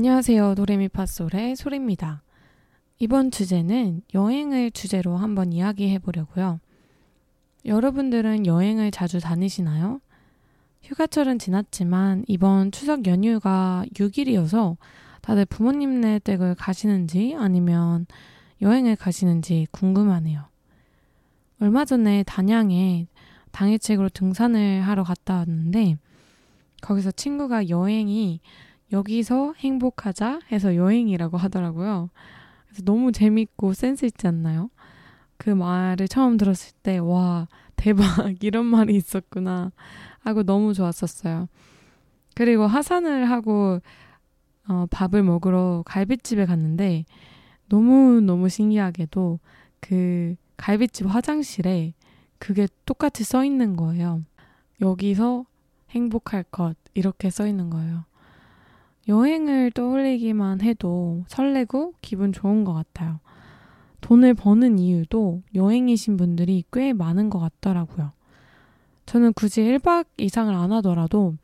안녕하세요. 도레미파솔의 소리입니다. 이번 주제는 여행을 주제로 한번 이야기해 보려고요. 여러분들은 여행을 자주 다니시나요? 휴가철은 지났지만 이번 추석 연휴가 6일이어서 다들 부모님네 댁을 가시는지 아니면 여행을 가시는지 궁금하네요. 얼마 전에 단양에 당일책으로 등산을 하러 갔다 왔는데 거기서 친구가 여행이 여기서 행복하자 해서 여행이라고 하더라고요. 그래서 너무 재밌고 센스 있지 않나요? 그 말을 처음 들었을 때, 와, 대박, 이런 말이 있었구나 하고 너무 좋았었어요. 그리고 하산을 하고 어, 밥을 먹으러 갈비집에 갔는데 너무너무 신기하게도 그 갈비집 화장실에 그게 똑같이 써 있는 거예요. 여기서 행복할 것 이렇게 써 있는 거예요. 여행을 떠올리기만 해도 설레고 기분 좋은 것 같아요. 돈을 버는 이유도 여행이신 분들이 꽤 많은 것 같더라고요. 저는 굳이 1박 이상을 안 하더라도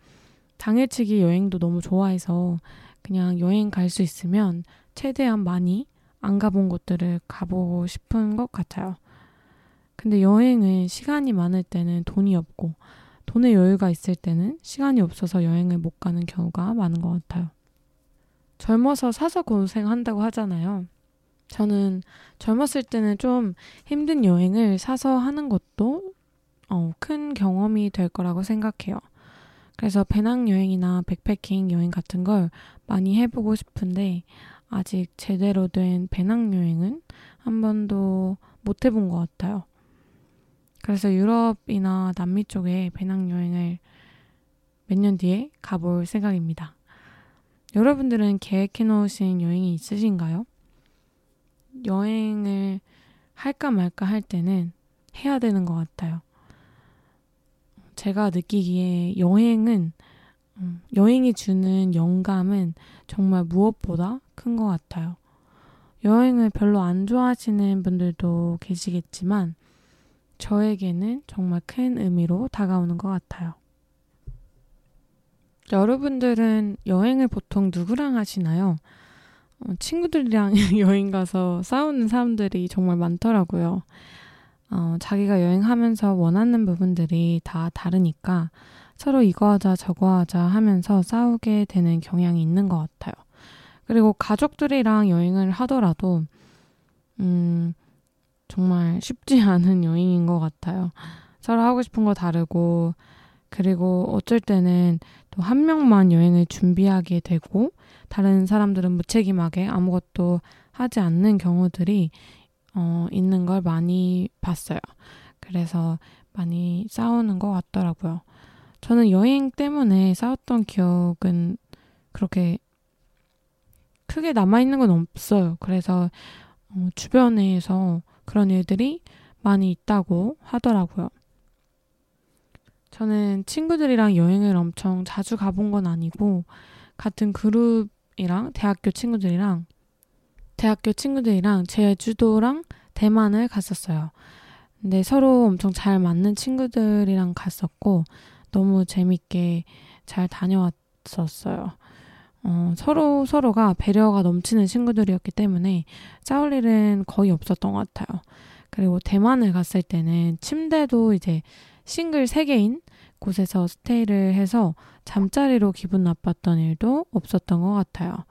당일치기 여행도 너무 좋아해서 그냥 여행 갈 수 있으면 최대한 많이 안 가본 곳들을 가보고 싶은 것 같아요. 근데 여행은 시간이 많을 때는 돈이 없고 돈의 여유가 있을 때는 시간이 없어서 여행을 못 가는 경우가 많은 것 같아요. 젊어서 사서 고생한다고 하잖아요. 저는 젊었을 때는 좀 힘든 여행을 사서 하는 것도 어, 큰 경험이 될 거라고 생각해요. 그래서 배낭여행이나 백패킹 여행 같은 걸 많이 해보고 싶은데 아직 제대로 된 배낭여행은 한 번도 못 해본 것 같아요. 그래서 유럽이나 남미 쪽에 배낭여행을 몇 년 뒤에 가볼 생각입니다. 여러분들은 계획해 놓으신 여행이 있으신가요? 여행을 할까 말까 할 때는 해야 되는 것 같아요. 제가 느끼기에 여행은, 음, 여행이 주는 영감은 정말 무엇보다 큰 것 같아요. 여행을 별로 안 좋아하시는 분들도 계시겠지만, 저에게는 정말 큰 의미로 다가오는 것 같아요. 여러분들은 여행을 보통 누구랑 하시나요? 어, 친구들이랑 여행 가서 싸우는 사람들이 정말 많더라고요. 어, 자기가 여행하면서 원하는 부분들이 다 다르니까 서로 이거 하자 저거 하자 하면서 싸우게 되는 경향이 있는 것 같아요. 그리고 가족들이랑 여행을 하더라도, 음, 정말 쉽지 않은 여행인 것 같아요. 서로 하고 싶은 거 다르고, 그리고 어쩔 때는 또 한 명만 여행을 준비하게 되고, 다른 사람들은 무책임하게 아무것도 하지 않는 경우들이 어, 있는 걸 많이 봤어요. 그래서 많이 싸우는 것 같더라고요. 저는 여행 때문에 싸웠던 기억은 그렇게 크게 남아있는 건 없어요. 그래서 어, 주변에서 그런 일들이 많이 있다고 하더라고요. 저는 친구들이랑 여행을 엄청 자주 가본 건 아니고, 같은 그룹이랑 대학교 친구들이랑, 대학교 친구들이랑 제주도랑 대만을 갔었어요. 근데 서로 엄청 잘 맞는 친구들이랑 갔었고, 너무 재밌게 잘 다녀왔었어요. 어, 서로 서로가 배려가 넘치는 친구들이었기 때문에 싸울 일은 거의 없었던 것 같아요. 그리고 대만을 갔을 때는 침대도 이제 싱글 3개인 곳에서 스테이를 해서 잠자리로 기분 나빴던 일도 없었던 것 같아요.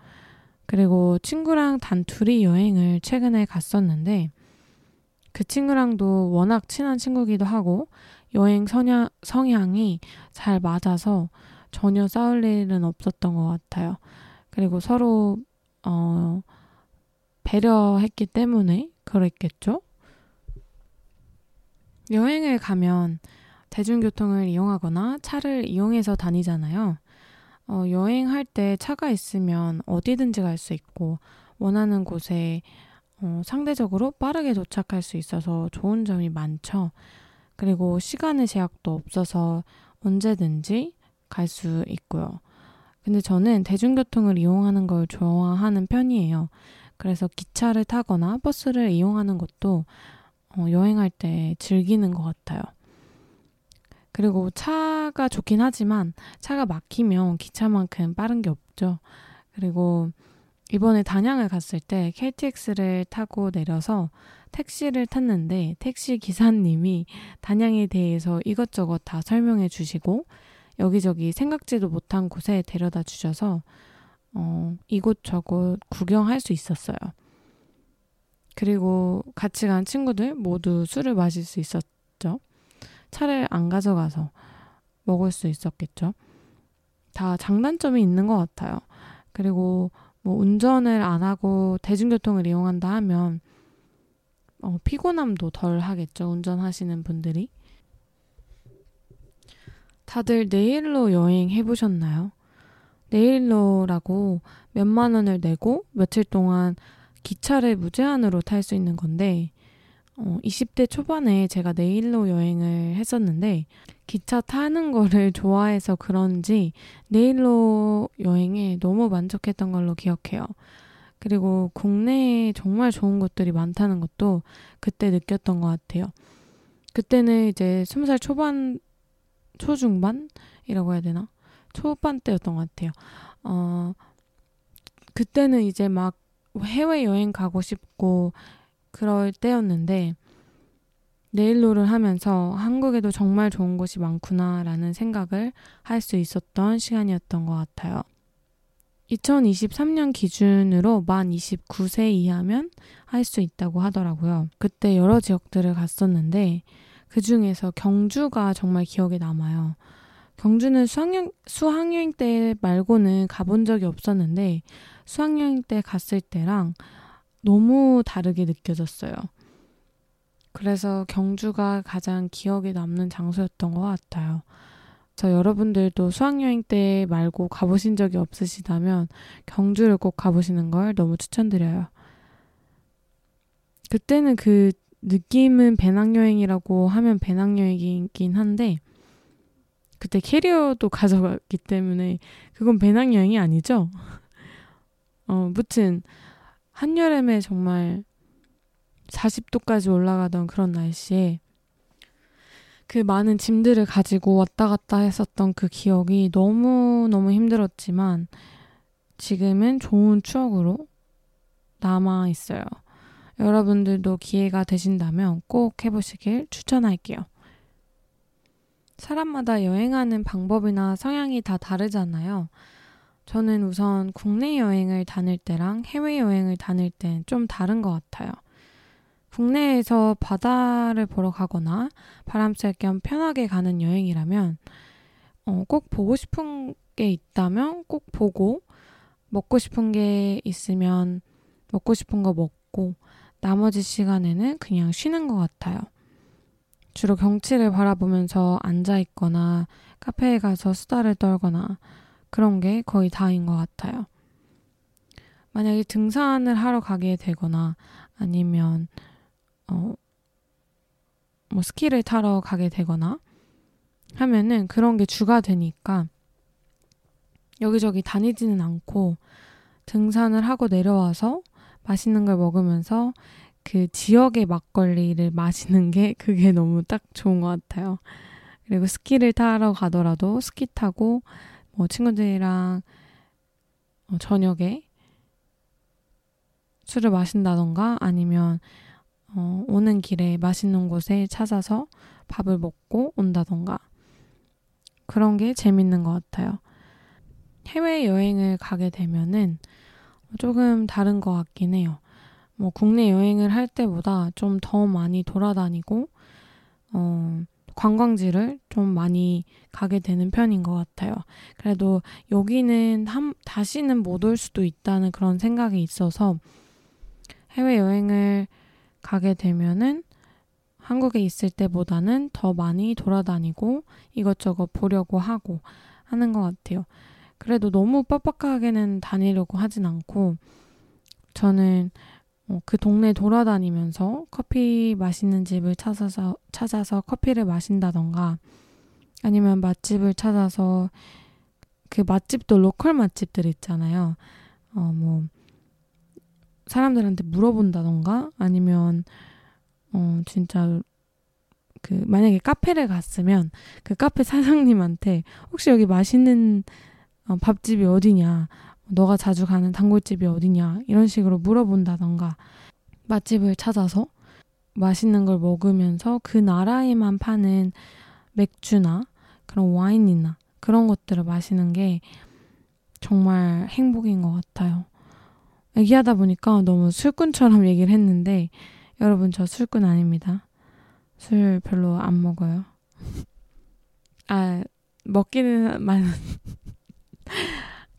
그리고 친구랑 단 둘이 여행을 최근에 갔었는데 그 친구랑도 워낙 친한 친구기도 하고 여행 성향, 성향이 잘 맞아서 전혀 싸울 일은 없었던 것 같아요. 그리고 서로 어, 배려했기 때문에 그랬겠죠? 여행을 가면 대중교통을 이용하거나 차를 이용해서 다니잖아요. 어, 여행할 때 차가 있으면 어디든지 갈 수 있고 원하는 곳에 어, 상대적으로 빠르게 도착할 수 있어서 좋은 점이 많죠. 그리고 시간의 제약도 없어서 언제든지 갈 수 있고요. 근데 저는 대중교통을 이용하는 걸 좋아하는 편이에요. 그래서 기차를 타거나 버스를 이용하는 것도 어, 여행할 때 즐기는 것 같아요. 그리고 차가 좋긴 하지만 차가 막히면 기차만큼 빠른 게 없죠. 그리고 이번에 단양을 갔을 때 KTX를 타고 내려서 택시를 탔는데 택시 기사님이 단양에 대해서 이것저것 다 설명해 주시고 여기저기 생각지도 못한 곳에 데려다 주셔서 어, 이곳저곳 구경할 수 있었어요. 그리고 같이 간 친구들 모두 술을 마실 수 있었죠. 차를 안 가져가서 먹을 수 있었겠죠. 다 장단점이 있는 것 같아요. 그리고 뭐 운전을 안 하고 대중교통을 이용한다 하면 어, 피곤함도 덜 하겠죠. 운전하시는 분들이. 다들 내일로 여행 해보셨나요? 내일로라고 몇만 원을 내고 며칠 동안 기차를 무제한으로 탈 수 있는 건데, 어, 20대 초반에 제가 내일로 여행을 했었는데, 기차 타는 거를 좋아해서 그런지 내일로 여행에 너무 만족했던 걸로 기억해요. 그리고 국내에 정말 좋은 곳들이 많다는 것도 그때 느꼈던 것 같아요. 그때는 이제 20살 초반, 초중반이라고 해야 되나? 초반 때였던 것 같아요. 어, 그때는 이제 막 해외여행 가고 싶고 그럴 때였는데 네일로를 하면서 한국에도 정말 좋은 곳이 많구나라는 생각을 할 수 있었던 시간이었던 것 같아요. 2023년 기준으로 만 29세 이하면 할 수 있다고 하더라고요. 그때 여러 지역들을 갔었는데 그 중에서 경주가 정말 기억에 남아요. 경주는 수학여행, 수학여행 때 말고는 가본 적이 없었는데 수학여행 때 갔을 때랑 너무 다르게 느껴졌어요. 그래서 경주가 가장 기억에 남는 장소였던 것 같아요. 저 여러분들도 수학여행 때 말고 가보신 적이 없으시다면 경주를 꼭 가보시는 걸 너무 추천드려요. 그때는 그 느낌은 배낭여행이라고 하면 배낭여행이긴 한데 그때 캐리어도 가져갔기 때문에 그건 배낭여행이 아니죠? 어, 무튼 한여름에 정말 40도까지 올라가던 그런 날씨에 그 많은 짐들을 가지고 왔다 갔다 했었던 그 기억이 너무너무 힘들었지만 지금은 좋은 추억으로 남아 있어요. 여러분들도 기회가 되신다면 꼭 해보시길 추천할게요. 사람마다 여행하는 방법이나 성향이 다 다르잖아요. 저는 우선 국내 여행을 다닐 때랑 해외 여행을 다닐 땐좀 다른 것 같아요. 국내에서 바다를 보러 가거나 바람 쐴겸 편하게 가는 여행이라면 어, 꼭 보고 싶은 게 있다면 꼭 보고 먹고 싶은 게 있으면 먹고 싶은 거 먹고 나머지 시간에는 그냥 쉬는 것 같아요. 주로 경치를 바라보면서 앉아 있거나 카페에 가서 수다를 떨거나 그런 게 거의 다인 것 같아요. 만약에 등산을 하러 가게 되거나 아니면 어, 뭐 스키를 타러 가게 되거나 하면은 그런 게 주가 되니까 여기저기 다니지는 않고 등산을 하고 내려와서 맛있는 걸 먹으면서 그 지역의 막걸리를 마시는 게 그게 너무 딱 좋은 것 같아요. 그리고 스키를 타러 가더라도 스키 타고 뭐 친구들이랑 어, 저녁에 술을 마신다던가 아니면 어, 오는 길에 맛있는 곳에 찾아서 밥을 먹고 온다던가 그런 게 재밌는 것 같아요. 해외 여행을 가게 되면은 조금 다른 것 같긴 해요. 뭐 국내 여행을 할 때보다 좀 더 많이 돌아다니고 어, 관광지를 좀 많이 가게 되는 편인 것 같아요. 그래도 여기는 한, 다시는 못 올 수도 있다는 그런 생각이 있어서 해외 여행을 가게 되면은 한국에 있을 때보다는 더 많이 돌아다니고 이것저것 보려고 하고 하는 것 같아요. 그래도 너무 빡빡하게는 다니려고 하진 않고 저는 어, 그 동네 돌아다니면서 커피 맛있는 집을 찾아서 찾아서 커피를 마신다던가 아니면 맛집을 찾아서 그 맛집도 로컬 맛집들 있잖아요. 어 뭐 사람들한테 물어본다던가 아니면 어 진짜 그 만약에 카페를 갔으면 그 카페 사장님한테 혹시 여기 맛있는 어, 밥집이 어디냐 너가 자주 가는 단골집이 어디냐 이런 식으로 물어본다던가 맛집을 찾아서 맛있는 걸 먹으면서 그 나라에만 파는 맥주나 그런 와인이나 그런 것들을 마시는 게 정말 행복인 것 같아요. 얘기하다 보니까 너무 술꾼처럼 얘기를 했는데 여러분 저 술꾼 아닙니다. 술 별로 안 먹어요. 아 먹기는 많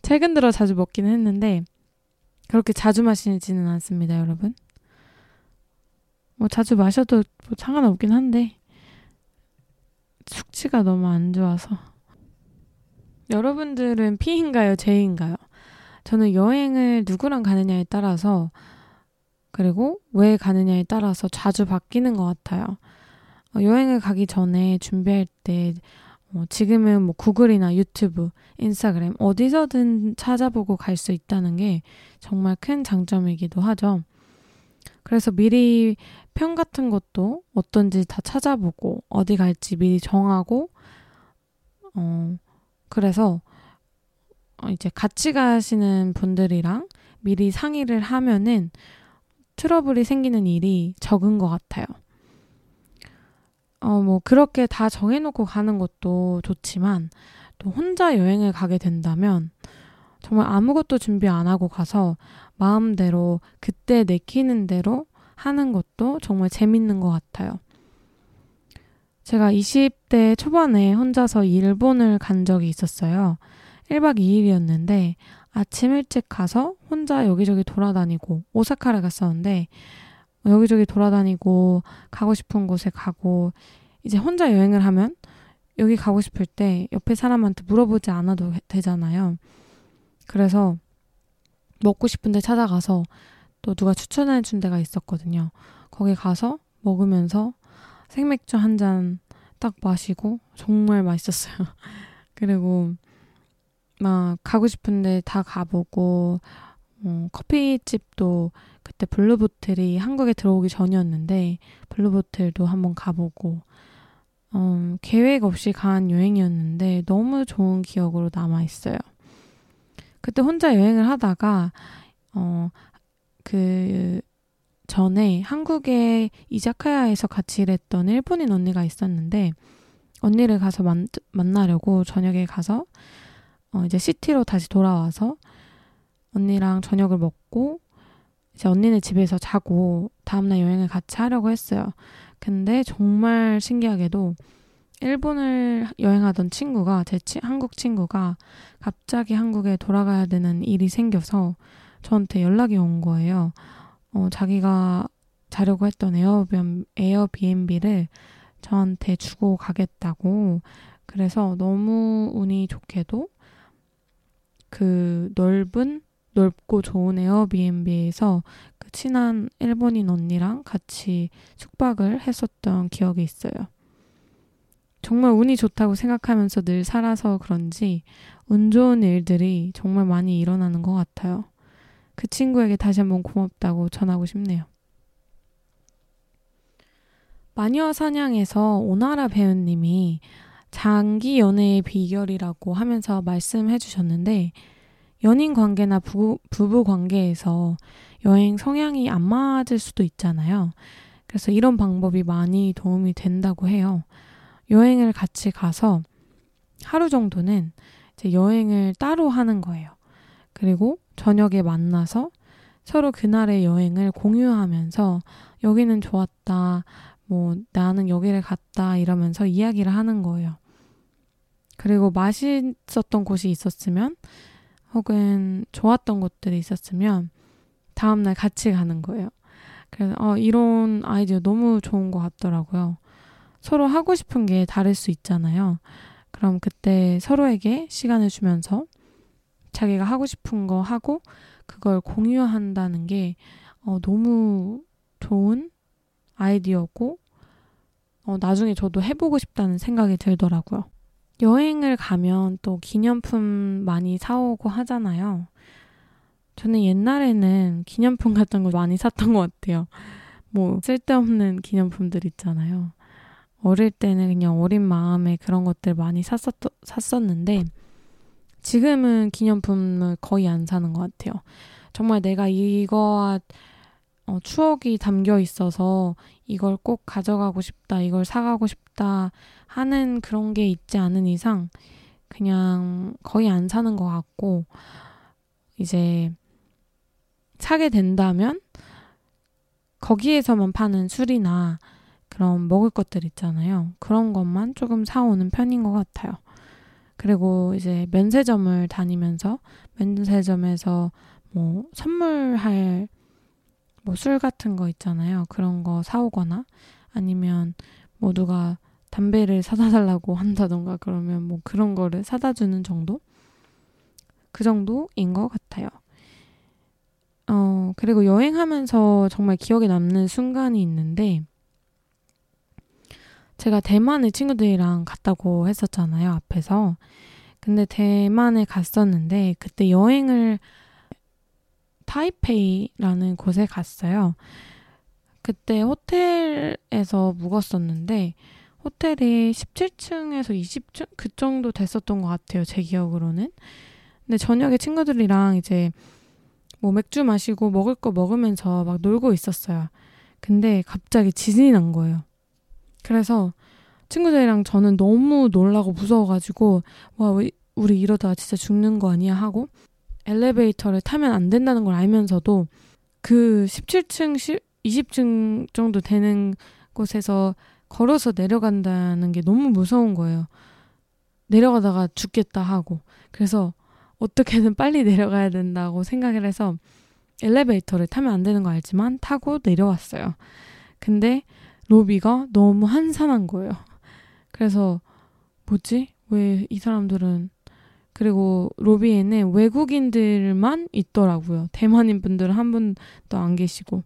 최근 들어 자주 먹기는 했는데 그렇게 자주 마시지는 않습니다, 여러분. 뭐 자주 마셔도 뭐 상관없긴 한데 숙취가 너무 안 좋아서 여러분들은 P인가요, J인가요? 저는 여행을 누구랑 가느냐에 따라서 그리고 왜 가느냐에 따라서 자주 바뀌는 것 같아요. 어, 여행을 가기 전에 준비할 때 어, 지금은 뭐 구글이나 유튜브, 인스타그램 어디서든 찾아보고 갈 수 있다는 게 정말 큰 장점이기도 하죠. 그래서 미리 편 같은 것도 어떤지 다 찾아보고 어디 갈지 미리 정하고 어 그래서 어, 이제 같이 가시는 분들이랑 미리 상의를 하면은 트러블이 생기는 일이 적은 것 같아요. 어, 뭐, 그렇게 다 정해놓고 가는 것도 좋지만, 또 혼자 여행을 가게 된다면, 정말 아무것도 준비 안 하고 가서 마음대로 그때 내키는 대로 하는 것도 정말 재밌는 것 같아요. 제가 20대 초반에 혼자서 일본을 간 적이 있었어요. 1박 2일이었는데 아침 일찍 가서 혼자 여기저기 돌아다니고 오사카를 갔었는데 여기저기 돌아다니고 가고 싶은 곳에 가고 이제 혼자 여행을 하면 여기 가고 싶을 때 옆에 사람한테 물어보지 않아도 되잖아요. 그래서 먹고 싶은데 찾아가서 또 누가 추천해 준 데가 있었거든요. 거기 가서 먹으면서 생맥주 한 잔 딱 마시고 정말 맛있었어요. 그리고 막 가고 싶은데 다 가보고 어, 커피집도 그때 블루보틀이 한국에 들어오기 전이었는데 블루보틀도 한번 가보고 어, 계획 없이 간 여행이었는데 너무 좋은 기억으로 남아 있어요. 그때 혼자 여행을 하다가 어, 그 전에 한국에 이자카야에서 같이 일했던 일본인 언니가 있었는데 언니를 가서 만, 만나려고 저녁에 가서 어, 이제 시티로 다시 돌아와서 언니랑 저녁을 먹고 이제 언니네 집에서 자고 다음날 여행을 같이 하려고 했어요. 근데 정말 신기하게도 일본을 여행하던 친구가 제 치, 한국 친구가 갑자기 한국에 돌아가야 되는 일이 생겨서 저한테 연락이 온 거예요. 어, 자기가 자려고 했던 에어비앤, 에어비앤비를 저한테 주고 가겠다고. 그래서 너무 운이 좋게도 그 넓은 넓고 좋은 에어비앤비에서 그 친한 일본인 언니랑 같이 숙박을 했었던 기억이 있어요. 정말 운이 좋다고 생각하면서 늘 살아서 그런지 운 좋은 일들이 정말 많이 일어나는 것 같아요. 그 친구에게 다시 한번 고맙다고 전하고 싶네요. 마녀 사냥에서 오나라 배우님이 장기 연애의 비결이라고 하면서 말씀해 주셨는데 연인 관계나 부, 부부 관계에서 여행 성향이 안 맞을 수도 있잖아요. 그래서 이런 방법이 많이 도움이 된다고 해요. 여행을 같이 가서 하루 정도는 이제 여행을 따로 하는 거예요. 그리고 저녁에 만나서 서로 그날의 여행을 공유하면서 여기는 좋았다, 뭐 나는 여기를 갔다 이러면서 이야기를 하는 거예요. 그리고 맛있었던 곳이 있었으면 혹은 좋았던 곳들이 있었으면 다음날 같이 가는 거예요. 그래서 어, 이런 아이디어 너무 좋은 것 같더라고요. 서로 하고 싶은 게 다를 수 있잖아요. 그럼 그때 서로에게 시간을 주면서 자기가 하고 싶은 거 하고 그걸 공유한다는 게 어, 너무 좋은 아이디어고 어, 나중에 저도 해보고 싶다는 생각이 들더라고요. 여행을 가면 또 기념품 많이 사오고 하잖아요. 저는 옛날에는 기념품 같은 걸 많이 샀던 것 같아요. 뭐 쓸데없는 기념품들 있잖아요. 어릴 때는 그냥 어린 마음에 그런 것들 많이 샀었, 샀었는데 지금은 기념품을 거의 안 사는 것 같아요. 정말 내가 이거와 어, 추억이 담겨 있어서 이걸 꼭 가져가고 싶다, 이걸 사가고 싶다 하는 그런 게 있지 않은 이상 그냥 거의 안 사는 것 같고 이제 사게 된다면 거기에서만 파는 술이나 그런 먹을 것들 있잖아요. 그런 것만 조금 사오는 편인 것 같아요. 그리고 이제 면세점을 다니면서 면세점에서 뭐 선물할 뭐 술 같은 거 있잖아요. 그런 거 사오거나 아니면 뭐 누가 담배를 사다 달라고 한다던가 그러면 뭐 그런 거를 사다 주는 정도? 그 정도인 것 같아요. 어, 그리고 여행하면서 정말 기억에 남는 순간이 있는데, 제가 대만에 친구들이랑 갔다고 했었잖아요, 앞에서. 근데 대만에 갔었는데, 그때 여행을 타이페이라는 곳에 갔어요. 그때 호텔에서 묵었었는데, 호텔이 17층에서 20층? 그 정도 됐었던 것 같아요, 제 기억으로는. 근데 저녁에 친구들이랑 이제 뭐 맥주 마시고 먹을 거 먹으면서 막 놀고 있었어요. 근데 갑자기 지진이 난 거예요. 그래서 친구들이랑 저는 너무 놀라고 무서워가지고 와 우리 이러다 진짜 죽는 거 아니야 하고 엘리베이터를 타면 안 된다는 걸 알면서도 그 17층, 20층 정도 되는 곳에서 걸어서 내려간다는 게 너무 무서운 거예요. 내려가다가 죽겠다 하고. 그래서 어떻게든 빨리 내려가야 된다고 생각을 해서 엘리베이터를 타면 안 되는 거 알지만 타고 내려왔어요. 근데 로비가 너무 한산한 거예요. 그래서 뭐지? 왜 이 사람들은 그리고 로비에는 외국인들만 있더라고요. 대만인 분들은 한 분도 안 계시고.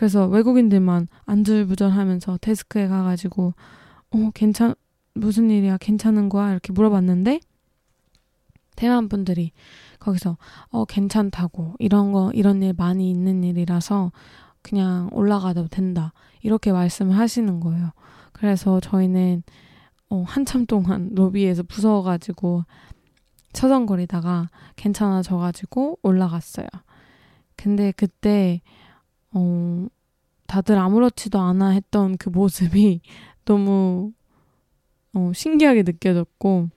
그래서 외국인들만 안절부절하면서 데스크에 가가지고 어 괜찮 무슨 일이야 괜찮은 거야 이렇게 물어봤는데 대만 분들이 거기서 어 괜찮다고 이런 거 이런 일 많이 있는 일이라서 그냥 올라가도 된다 이렇게 말씀을 하시는 거예요. 그래서 저희는 어 한참 동안 로비에서 무서워가지고 서성거리다가 괜찮아져가지고 올라갔어요. 근데 그때 어 다들 아무렇지도 않아 했던 그 모습이 너무 어, 신기하게 느껴졌고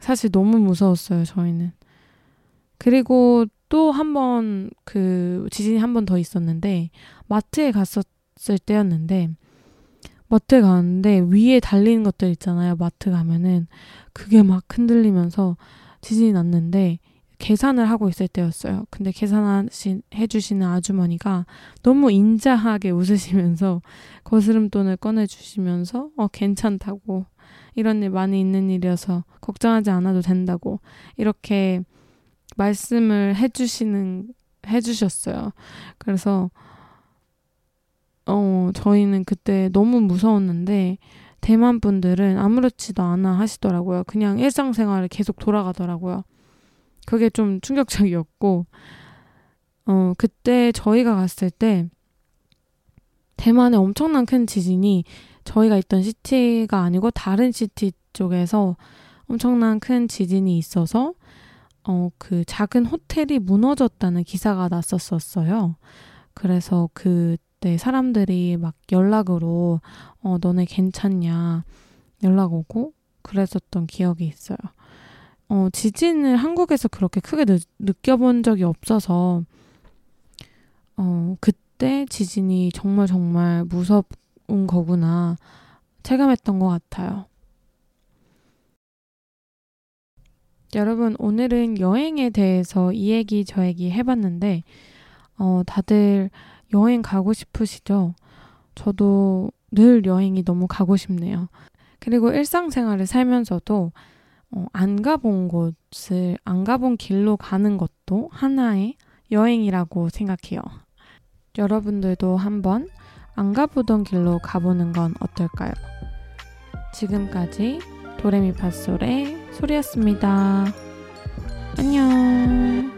사실 너무 무서웠어요, 저희는. 그리고 또 한 번 그 지진이 한 번 더 있었는데 마트에 갔었을 때였는데 마트에 가는데 위에 달리는 것들 있잖아요. 마트 가면은 그게 막 흔들리면서 지진이 났는데 계산을 하고 있을 때였어요. 근데 계산하신 해주시는 아주머니가 너무 인자하게 웃으시면서 거스름돈을 꺼내주시면서 어 괜찮다고 이런 일 많이 있는 일이어서 걱정하지 않아도 된다고 이렇게 말씀을 해주시는 해주셨어요. 그래서 어 저희는 그때 너무 무서웠는데 대만 분들은 아무렇지도 않아 하시더라고요. 그냥 일상생활을 계속 돌아가더라고요. 그게 좀 충격적이었고 어 그때 저희가 갔을 때 대만에 엄청난 큰 지진이 저희가 있던 시티가 아니고 다른 시티 쪽에서 엄청난 큰 지진이 있어서 어, 그 작은 호텔이 무너졌다는 기사가 났었었어요. 그래서 그때 사람들이 막 연락으로 어, 너네 괜찮냐 연락 오고 그랬었던 기억이 있어요. 어, 지진을 한국에서 그렇게 크게 느, 느껴본 적이 없어서 어, 그때 지진이 정말 정말 온 거구나 체감했던 것 같아요. 여러분, 오늘은 여행에 대해서 이 얘기 저 얘기 해봤는데, 어, 다들 여행 가고 싶으시죠? 저도 늘 여행이 너무 가고 싶네요. 그리고 일상생활을 살면서도 어, 안 가본 곳을, 안 가본 길로 가는 것도 하나의 여행이라고 생각해요. 여러분들도 한번 안 가보던 길로 가보는 건 어떨까요? 지금까지 도레미파솔의 소리였습니다. 안녕.